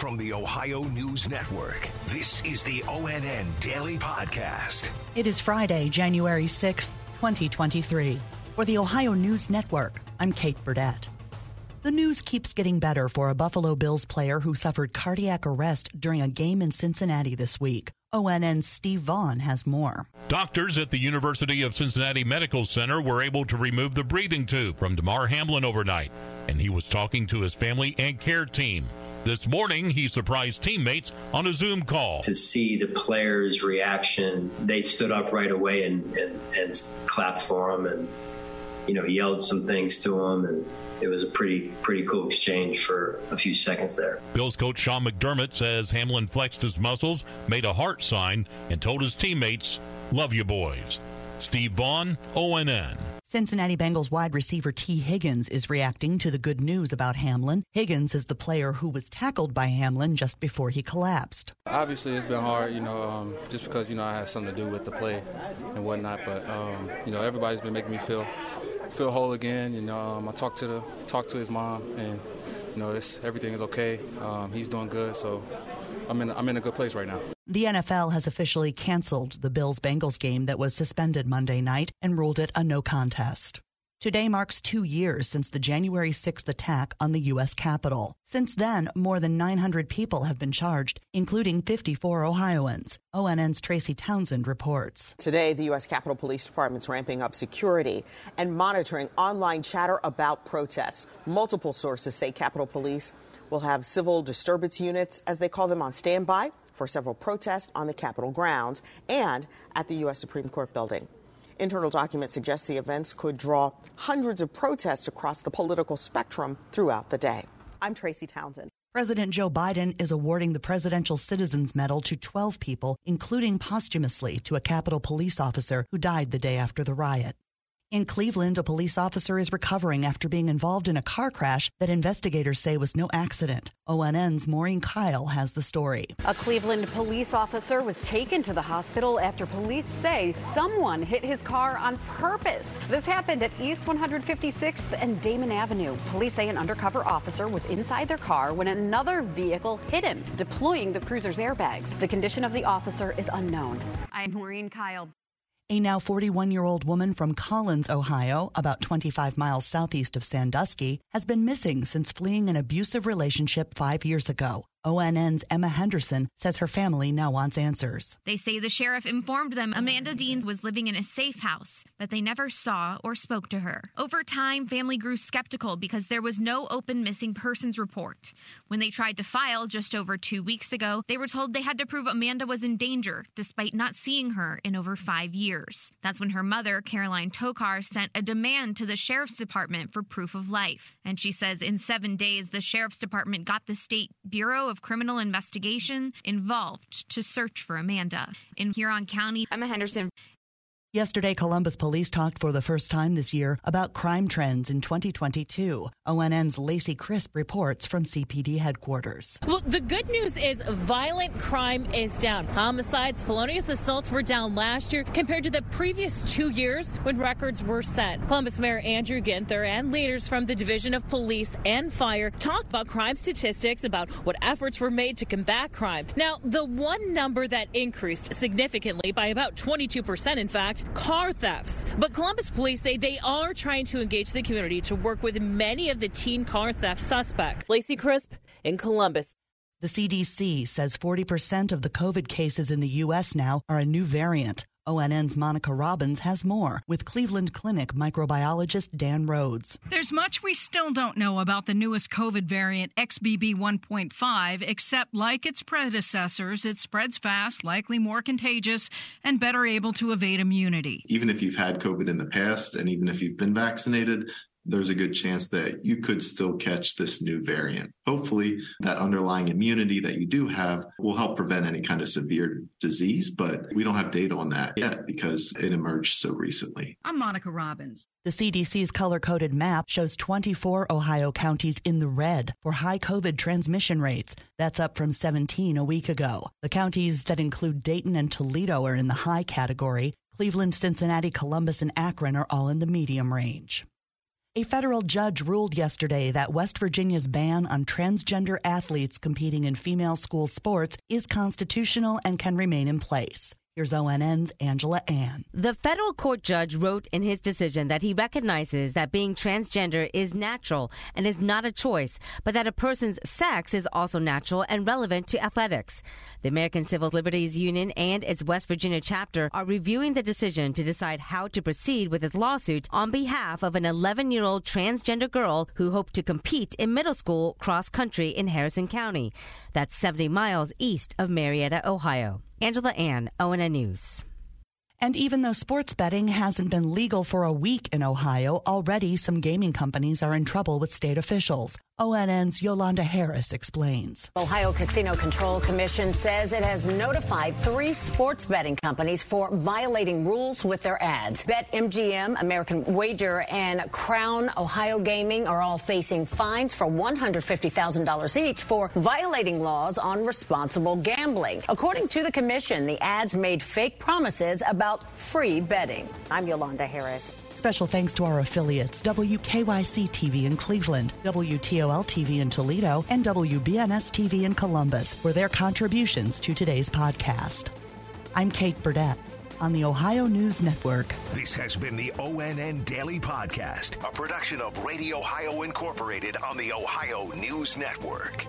From the Ohio News Network, this is the ONN Daily Podcast. It is Friday, January 6th, 2023. For the Ohio News Network, I'm Kate Burdett. The news keeps getting better for a Buffalo Bills player who suffered cardiac arrest during a game in Cincinnati this week. ONN's Steve Vaughn has more. Doctors at the University of Cincinnati Medical Center were able to remove the breathing tube from Damar Hamlin overnight, and he was talking to his family and care team. This morning, he surprised teammates on a Zoom call. To see the players' reaction, they stood up right away and, and, and clapped for him and, you know, yelled some things to him and it was a pretty pretty cool exchange for a few seconds there. Bills coach Sean McDermott says Hamlin flexed his muscles, made a heart sign, and told his teammates, "Love you, boys." Steve Vaughn, ONN. Cincinnati Bengals wide receiver Tee Higgins is reacting to the good news about Hamlin. Higgins is the player who was tackled by Hamlin just before he collapsed. Obviously, it's been hard, you know, um, just because, you know, I had something to do with the play and whatnot. But, um, you know, everybody's been making me feel feel whole again. You know, um, I talked to the talked to his mom, and you know, it's, everything is okay. Um, he's doing good, so I'm in I'm in a good place right now. The NFL has officially canceled the Bills Bengals game that was suspended Monday night and ruled it a no contest. Today marks two years since the January 6th attack on the U.S. Capitol. Since then, more than 900 people have been charged, including 54 Ohioans. ONN's Tracy Townsend reports. Today, the U.S. Capitol Police Department's ramping up security and monitoring online chatter about protests. Multiple sources say Capitol Police will have civil disturbance units, as they call them, on standby for several protests on the Capitol grounds and at the U.S. Supreme Court building. Internal documents suggest the events could draw hundreds of protests across the political spectrum throughout the day. I'm Tracy Townsend. President Joe Biden is awarding the Presidential Citizens Medal to 12 people, including posthumously to a Capitol police officer who died the day after the riot. In Cleveland, a police officer is recovering after being involved in a car crash that investigators say was no accident. ONN's Maureen Kyle has the story. A Cleveland police officer was taken to the hospital after police say someone hit his car on purpose. This happened at East 156th and Damon Avenue. Police say an undercover officer was inside their car when another vehicle hit him, deploying the cruiser's airbags. The condition of the officer is unknown. I'm Maureen Kyle. A now 41 year old woman from Collins, Ohio, about 25 miles southeast of Sandusky, has been missing since fleeing an abusive relationship five years ago. ONN's Emma Henderson says her family now wants answers. They say the sheriff informed them Amanda Dean was living in a safe house, but they never saw or spoke to her. Over time, family grew skeptical because there was no open missing persons report. When they tried to file just over two weeks ago, they were told they had to prove Amanda was in danger, despite not seeing her in over five years. That's when her mother, Caroline Tokar, sent a demand to the sheriff's department for proof of life. And she says in seven days, the sheriff's department got the state Bureau of Criminal Investigation involved to search for Amanda. In Huron County, Emma Henderson. Yesterday, Columbus police talked for the first time this year about crime trends in 2022. ONN's Lacey Crisp reports from CPD headquarters. Well, the good news is violent crime is down. Homicides, felonious assaults were down last year compared to the previous two years when records were set. Columbus Mayor Andrew Ginther and leaders from the Division of Police and Fire talked about crime statistics, about what efforts were made to combat crime. Now, the one number that increased significantly by about 22%, in fact, car thefts. But Columbus police say they are trying to engage the community to work with many of the teen car theft suspects. Lacey Crisp in Columbus. The CDC says 40% of the COVID cases in the U.S. now are a new variant. ONN's Monica Robbins has more with Cleveland Clinic microbiologist Dan Rhodes. There's much we still don't know about the newest COVID variant XBB 1.5, except like its predecessors, it spreads fast, likely more contagious, and better able to evade immunity. Even if you've had COVID in the past and even if you've been vaccinated, there's a good chance that you could still catch this new variant. Hopefully, that underlying immunity that you do have will help prevent any kind of severe disease, but we don't have data on that yet because it emerged so recently. I'm Monica Robbins. The CDC's color coded map shows 24 Ohio counties in the red for high COVID transmission rates. That's up from 17 a week ago. The counties that include Dayton and Toledo are in the high category. Cleveland, Cincinnati, Columbus, and Akron are all in the medium range. A federal judge ruled yesterday that West Virginia's ban on transgender athletes competing in female school sports is constitutional and can remain in place. Here's ONN's Angela An. The federal court judge wrote in his decision that he recognizes that being transgender is natural and is not a choice, but that a person's sex is also natural and relevant to athletics. The American Civil Liberties Union and its West Virginia chapter are reviewing the decision to decide how to proceed with its lawsuit on behalf of an 11 year old transgender girl who hoped to compete in middle school cross country in Harrison County. That's 70 miles east of Marietta, Ohio. Angela An, ONN News. And even though sports betting hasn't been legal for a week in Ohio, already some gaming companies are in trouble with state officials. ONN's Yolanda Harris explains. Ohio Casino Control Commission says it has notified three sports betting companies for violating rules with their ads. BetMGM, American Wager, and Crown Ohio Gaming are all facing fines for $150,000 each for violating laws on responsible gambling. According to the commission, the ads made fake promises about free betting. I'm Yolanda Harris. Special thanks to our affiliates WKYC TV in Cleveland, TV in Toledo, and WBNS TV in Columbus for their contributions to today's podcast. I'm Kate Burdett on the Ohio News Network. This has been the ONN Daily Podcast, a production of Radio Ohio Incorporated on the Ohio News Network.